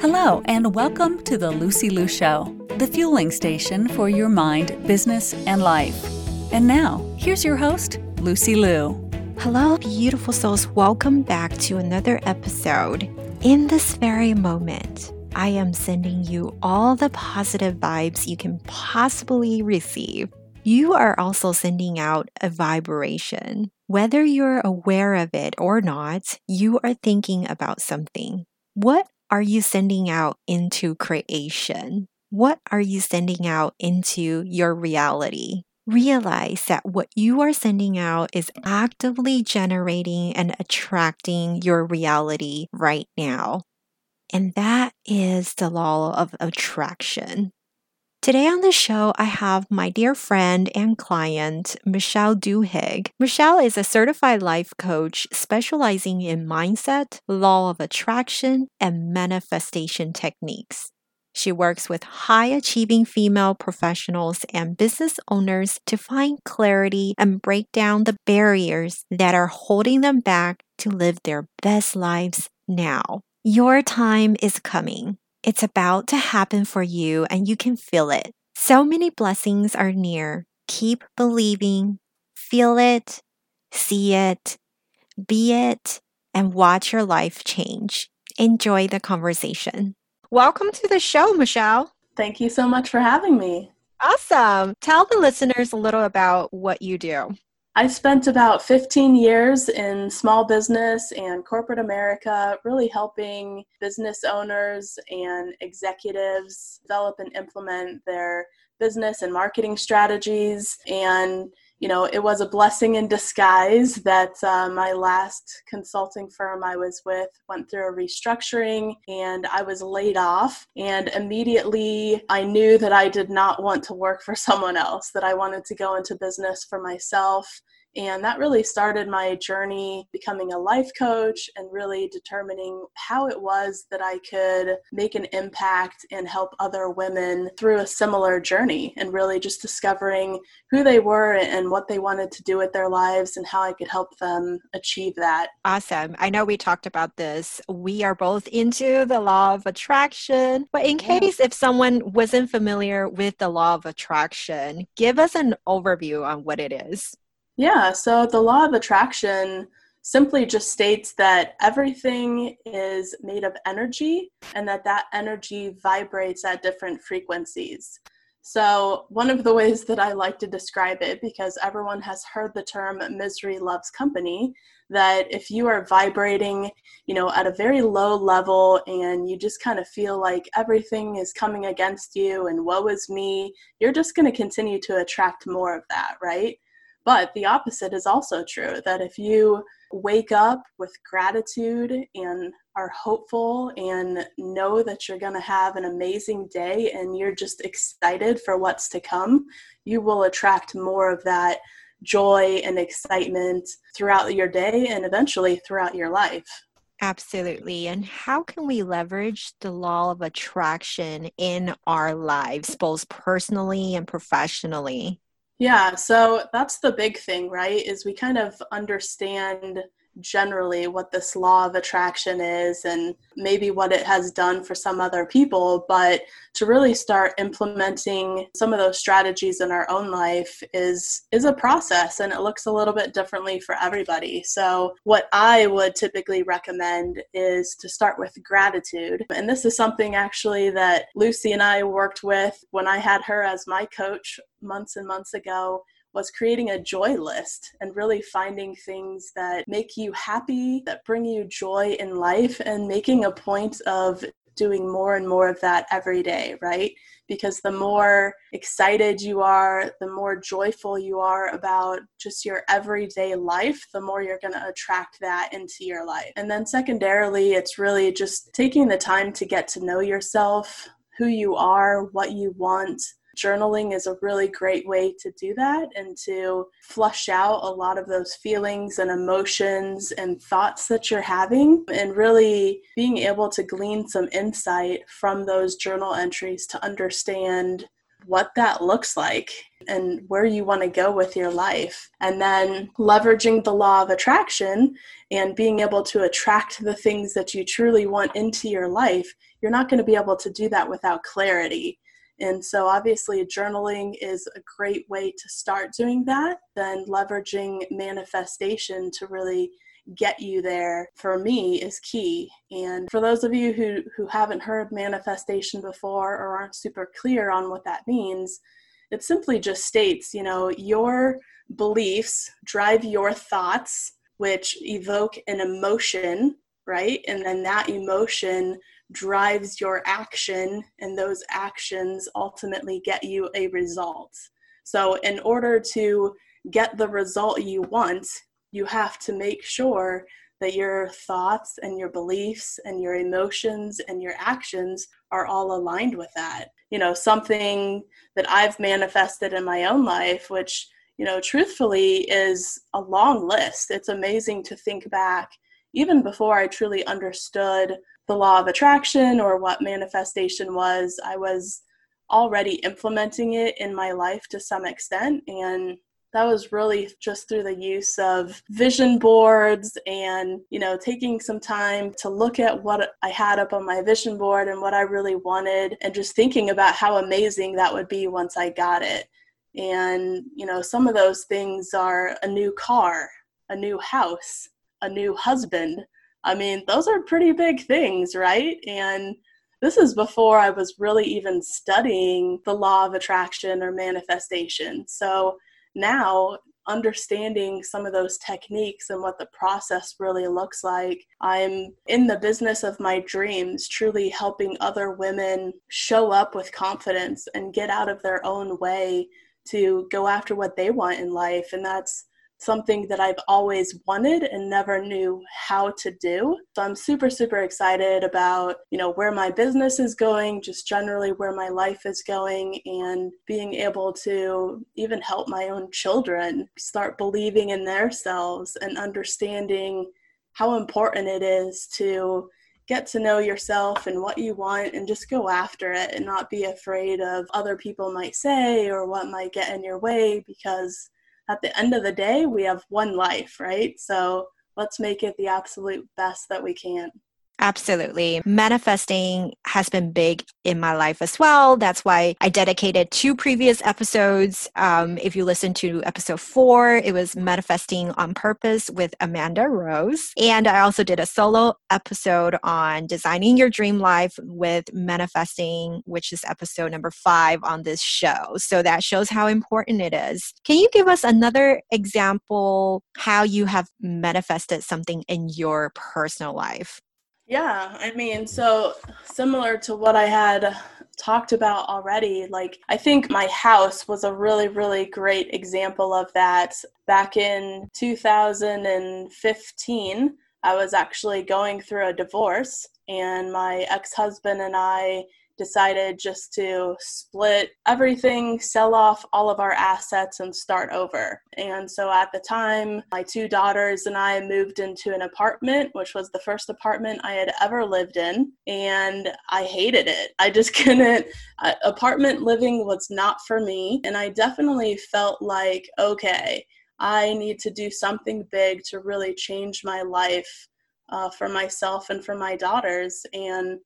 Hello, and welcome to the Lucy Liu Show, the fueling station for your mind, business, and life. And now, here's your host, Lucy Liu. Hello, beautiful souls. Welcome back to another episode. In this very moment, I am sending you all the positive vibes you can possibly receive. You are also sending out a vibration. Whether you're aware of it or not, you are thinking about something. What are you sending out into creation? What are you sending out into your reality? Realize that what you are sending out is actively generating and attracting your reality right now. And that is the law of attraction. Today on the show, I have my dear friend and client, Michele Duhigg. Michele is a certified life coach specializing in mindset, law of attraction, and manifestation techniques. She works with high achieving female professionals and business owners to find clarity and break down the barriers that are holding them back to live their best lives now. Your time is coming. It's about to happen for you and you can feel it. So many blessings are near. Keep believing, feel it, see it, be it, and watch your life change. Enjoy the conversation. Welcome to the show, Michele. Thank you so much for having me. Awesome. Tell the listeners a little about what you do. I spent about 15 years in small business and corporate America, really helping business owners and executives develop and implement their business and marketing strategies. And you know, it was a blessing in disguise that uh, my last consulting firm I was with went through a restructuring and I was laid off. And immediately I knew that I did not want to work for someone else, that I wanted to go into business for myself and that really started my journey becoming a life coach and really determining how it was that I could make an impact and help other women through a similar journey and really just discovering who they were and what they wanted to do with their lives and how I could help them achieve that. Awesome. I know we talked about this. We are both into the law of attraction, but in case if someone wasn't familiar with the law of attraction, give us an overview on what it is. Yeah, so the law of attraction simply just states that everything is made of energy and that that energy vibrates at different frequencies. So, one of the ways that I like to describe it, because everyone has heard the term misery loves company, that if you are vibrating, you know, at a very low level and you just kind of feel like everything is coming against you and woe is me, you're just going to continue to attract more of that, right? But the opposite is also true that if you wake up with gratitude and are hopeful and know that you're going to have an amazing day and you're just excited for what's to come, you will attract more of that joy and excitement throughout your day and eventually throughout your life. Absolutely. And how can we leverage the law of attraction in our lives, both personally and professionally? Yeah, so that's the big thing, right? Is we kind of understand generally what this law of attraction is and maybe what it has done for some other people but to really start implementing some of those strategies in our own life is is a process and it looks a little bit differently for everybody. So what i would typically recommend is to start with gratitude. And this is something actually that lucy and i worked with when i had her as my coach months and months ago was creating a joy list and really finding things that make you happy, that bring you joy in life, and making a point of doing more and more of that every day, right? Because the more excited you are, the more joyful you are about just your everyday life, the more you're going to attract that into your life. And then, secondarily, it's really just taking the time to get to know yourself, who you are, what you want, journaling is a really great way to do that and to flush out a lot of those feelings and emotions and thoughts that you're having and really being able to glean some insight from those journal entries to understand what that looks like and where you want to go with your life. And then leveraging the law of attraction and being able to attract the things that you truly want into your life, you're not going to be able to do that without clarity. And so, obviously, journaling is a great way to start doing that. Then, leveraging manifestation to really get you there for me is key. And for those of you who, who haven't heard manifestation before or aren't super clear on what that means, it simply just states, you know, your beliefs drive your thoughts, which evoke an emotion, right? And then that emotion drives your action, and those actions ultimately get you a result. So, in order to get the result you want, you have to make sure that your thoughts and your beliefs and your emotions and your actions are all aligned with that. You know, something that I've manifested in my own life, which, you know, truthfully is a long list. It's amazing to think back, even before I truly understood the law of attraction or what manifestation was, I was already implementing it in my life to some extent. And that was really just through the use of vision boards and you know taking some time to look at what i had up on my vision board and what i really wanted and just thinking about how amazing that would be once i got it and you know some of those things are a new car a new house a new husband i mean those are pretty big things right and this is before I was really even studying the law of attraction or manifestation. So now understanding some of those techniques and what the process really looks like. I'm in the business of my dreams, truly helping other women show up with confidence and get out of their own way to go after what they want in life. And that's something that I've always wanted and never knew how to do. So I'm super super excited about, you know, where my business is going, just generally where my life is going and being able to even help my own children start believing in themselves and understanding how important it is to get to know yourself and what you want and just go after it and not be afraid of other people might say or what might get in your way because at the end of the day, we have one life, right? So let's make it the absolute best that we can. Absolutely. Manifesting has been big in my life as well. That's why I dedicated two previous episodes. Um, if you listen to episode four, it was Manifesting on Purpose with Amanda Rose. And I also did a solo episode on designing your dream life with manifesting, which is episode number five on this show. So that shows how important it is. Can you give us another example how you have manifested something in your personal life? Yeah, I mean, so similar to what I had talked about already, like I think my house was a really, really great example of that. Back in 2015, I was actually going through a divorce, and my ex husband and I decided just to split everything, sell off all of our assets, and start over. And so at the time, my two daughters and I moved into an apartment, which was the first apartment I had ever lived in. And I hated it. I just couldn't, uh, apartment living was not for me. And I definitely felt like, okay, I need to do something big to really change my life uh, for myself and for my daughters. And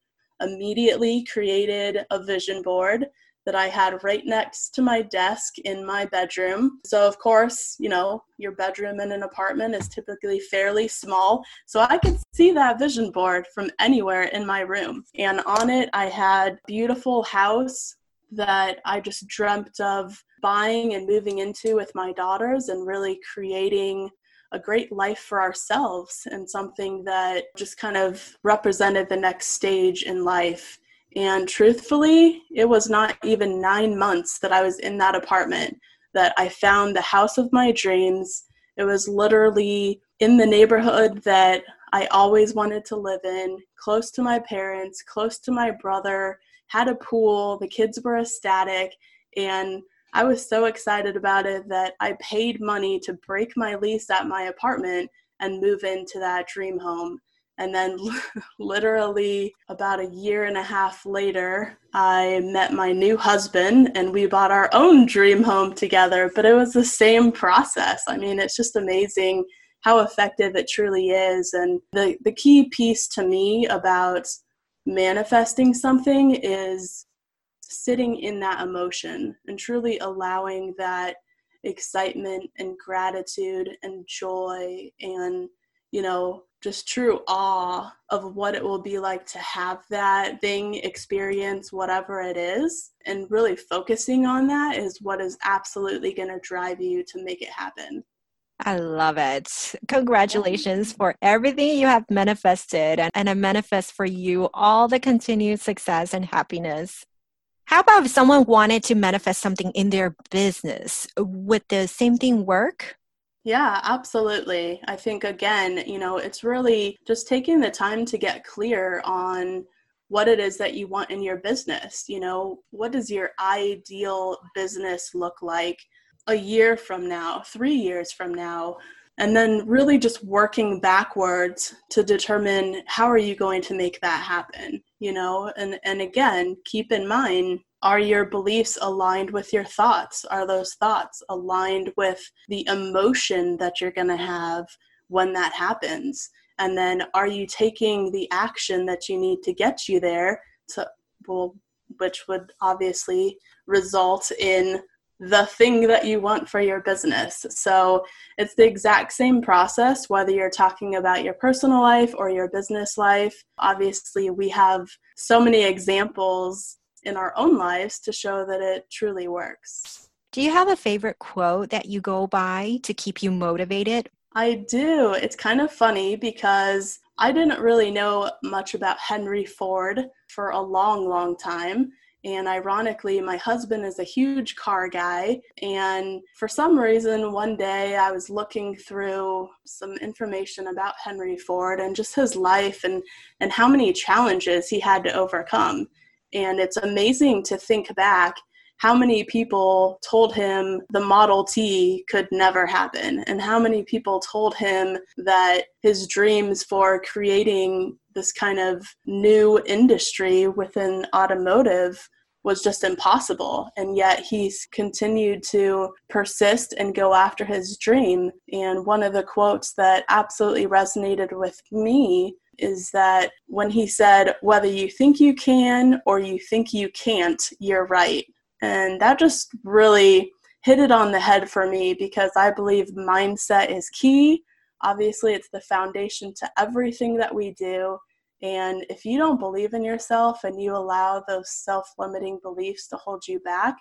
immediately created a vision board that I had right next to my desk in my bedroom. So, of course, you know, your bedroom in an apartment is typically fairly small. So, I could see that vision board from anywhere in my room. And on it, I had beautiful house that I just dreamt of buying and moving into with my daughters and really creating a great life for ourselves and something that just kind of represented the next stage in life. And truthfully, it was not even nine months that I was in that apartment that I found the house of my dreams. It was literally in the neighborhood that I always wanted to live in, close to my parents, close to my brother, had a pool, the kids were ecstatic, and I was so excited about it that I paid money to break my lease at my apartment and move into that dream home. And then, literally, about a year and a half later, I met my new husband and we bought our own dream home together. But it was the same process. I mean, it's just amazing how effective it truly is. And the, the key piece to me about manifesting something is sitting in that emotion and truly allowing that excitement and gratitude and joy and you know just true awe of what it will be like to have that thing experience whatever it is and really focusing on that is what is absolutely going to drive you to make it happen I love it. Congratulations for everything you have manifested, and, and I manifest for you all the continued success and happiness. How about if someone wanted to manifest something in their business? Would the same thing work? Yeah, absolutely. I think, again, you know, it's really just taking the time to get clear on what it is that you want in your business. You know, what does your ideal business look like a year from now, three years from now? and then really just working backwards to determine how are you going to make that happen you know? And and again keep in mind are your beliefs aligned with your thoughts? Are those thoughts aligned with the emotion that you're going to have when that happens? And then are you taking the action that you need to get you there to well which would obviously result in the thing that you want for your business. So it's the exact same process, whether you're talking about your personal life or your business life. Obviously, we have so many examples in our own lives to show that it truly works. Do you have a favorite quote that you go by to keep you motivated? I do. It's kind of funny because I didn't really know much about Henry Ford for a long, long time. And ironically, my husband is a huge car guy. And for some reason, one day I was looking through some information about Henry Ford and just his life and, and how many challenges he had to overcome. And it's amazing to think back how many people told him the Model T could never happen, and how many people told him that his dreams for creating this kind of new industry within automotive was just impossible. And yet he's continued to persist and go after his dream. And one of the quotes that absolutely resonated with me is that when he said, Whether you think you can or you think you can't, you're right. And that just really hit it on the head for me because I believe mindset is key. Obviously, it's the foundation to everything that we do. And if you don't believe in yourself and you allow those self limiting beliefs to hold you back,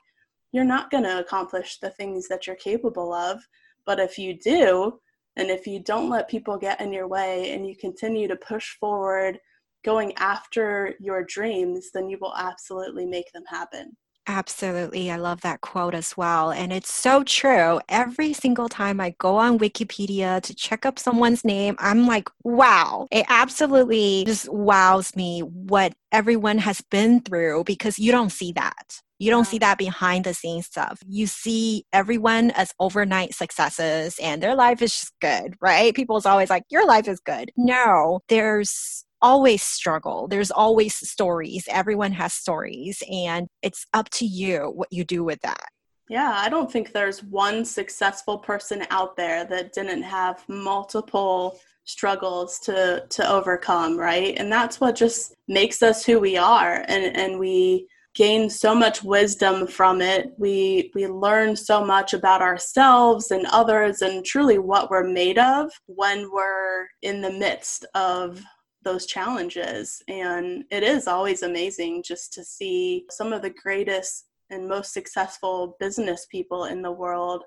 you're not going to accomplish the things that you're capable of. But if you do, and if you don't let people get in your way and you continue to push forward, going after your dreams, then you will absolutely make them happen. Absolutely. I love that quote as well. And it's so true. Every single time I go on Wikipedia to check up someone's name, I'm like, wow. It absolutely just wows me what everyone has been through because you don't see that. You don't see that behind the scenes stuff. You see everyone as overnight successes and their life is just good, right? People's always like, your life is good. No, there's always struggle. There's always stories. Everyone has stories, and it's up to you what you do with that. Yeah, I don't think there's one successful person out there that didn't have multiple struggles to to overcome, right? And that's what just makes us who we are and and we gain so much wisdom from it. We we learn so much about ourselves and others and truly what we're made of when we're in the midst of those challenges. And it is always amazing just to see some of the greatest and most successful business people in the world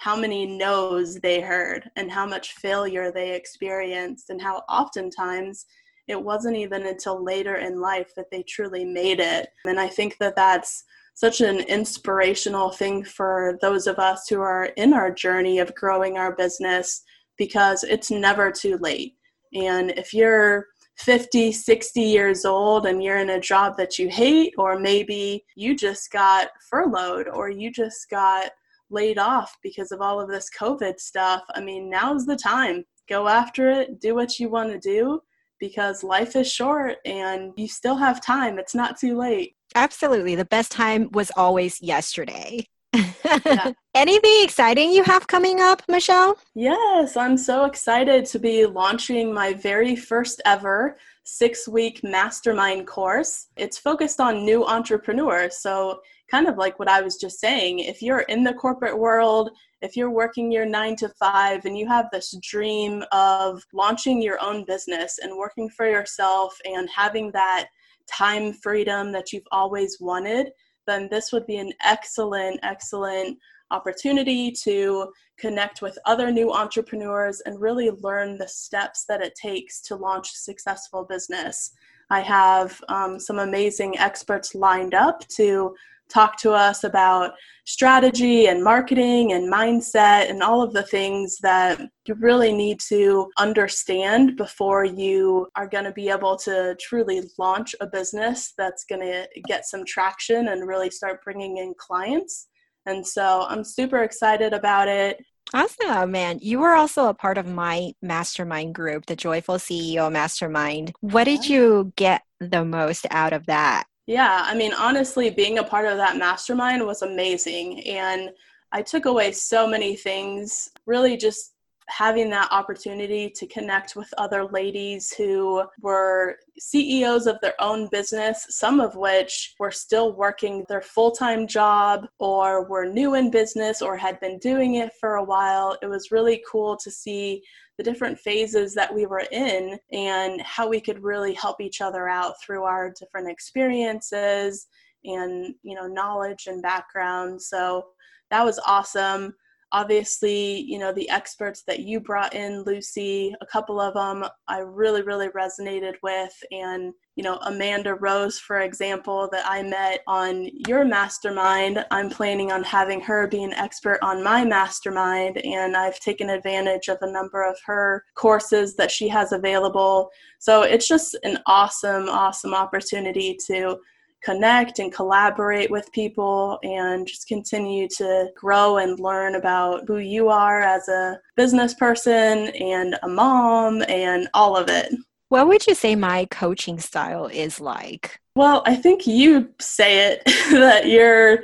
how many no's they heard and how much failure they experienced and how oftentimes it wasn't even until later in life that they truly made it and i think that that's such an inspirational thing for those of us who are in our journey of growing our business because it's never too late and if you're 50, 60 years old and you're in a job that you hate, or maybe you just got furloughed or you just got laid off because of all of this COVID stuff. I mean, now's the time. Go after it, do what you want to do, because life is short and you still have time. It's not too late. Absolutely. The best time was always yesterday. Yeah. Anything exciting you have coming up, Michele? Yes, I'm so excited to be launching my very first ever six week mastermind course. It's focused on new entrepreneurs. So, kind of like what I was just saying, if you're in the corporate world, if you're working your nine to five and you have this dream of launching your own business and working for yourself and having that time freedom that you've always wanted, then this would be an excellent, excellent opportunity to connect with other new entrepreneurs and really learn the steps that it takes to launch a successful business. I have um, some amazing experts lined up to talk to us about strategy and marketing and mindset and all of the things that you really need to understand before you are going to be able to truly launch a business that's going to get some traction and really start bringing in clients. And so I'm super excited about it. Awesome, man. You were also a part of my mastermind group, the Joyful CEO Mastermind. What did you get the most out of that? Yeah, I mean, honestly, being a part of that mastermind was amazing. And I took away so many things, really just having that opportunity to connect with other ladies who were CEOs of their own business, some of which were still working their full time job or were new in business or had been doing it for a while. It was really cool to see the different phases that we were in and how we could really help each other out through our different experiences and you know knowledge and background so that was awesome obviously you know the experts that you brought in lucy a couple of them i really really resonated with. And you know amanda rose for example that i met on your mastermind. I'm planning on having her be an expert on my mastermind and i've taken advantage of a number of her courses that she has available. So it's just an awesome awesome opportunity to connect and collaborate with people and just continue to grow and learn about who you are as a business person and a mom and all of it. What would you say my coaching style is like? Well, I think you say it that you're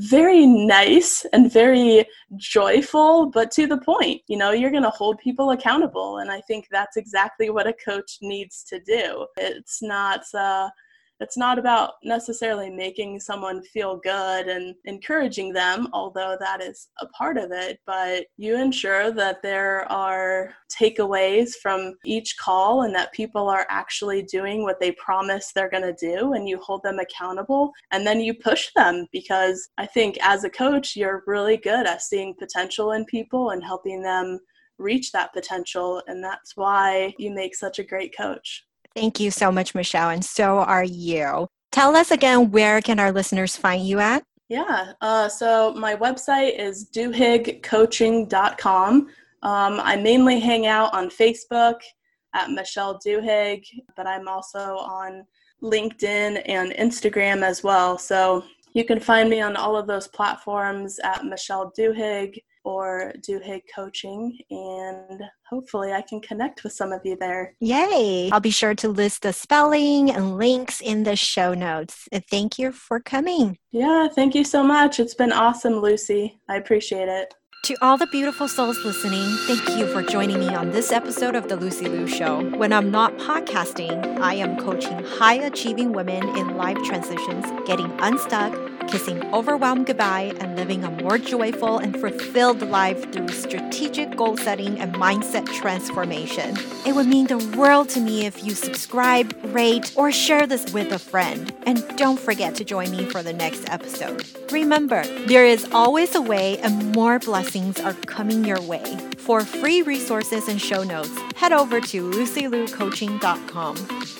very nice and very joyful, but to the point. You know, you're going to hold people accountable. And I think that's exactly what a coach needs to do. It's not, uh, it's not about necessarily making someone feel good and encouraging them, although that is a part of it, but you ensure that there are takeaways from each call and that people are actually doing what they promise they're going to do and you hold them accountable and then you push them because I think as a coach, you're really good at seeing potential in people and helping them reach that potential. And that's why you make such a great coach. Thank you so much, Michele, and so are you. Tell us again where can our listeners find you at? Yeah, uh, so my website is duhiggcoaching.com. Um, I mainly hang out on Facebook at Michele Duhigg, but I'm also on LinkedIn and Instagram as well. So you can find me on all of those platforms at Michele Duhigg or do Duhigg Coaching, and hopefully I can connect with some of you there. Yay! I'll be sure to list the spelling and links in the show notes. Uh, thank you for coming. Yeah, thank you so much. It's been awesome, Lucy. I appreciate it. To all the beautiful souls listening, thank you for joining me on this episode of The Lucy Liu Show. When I'm not podcasting, I am coaching high achieving women in life transitions, getting unstuck kissing overwhelm goodbye and living a more joyful and fulfilled life through strategic goal setting and mindset transformation. It would mean the world to me if you subscribe, rate, or share this with a friend. And don't forget to join me for the next episode. Remember, there is always a way, and more blessings are coming your way. For free resources and show notes, head over to lucyliucoaching.com.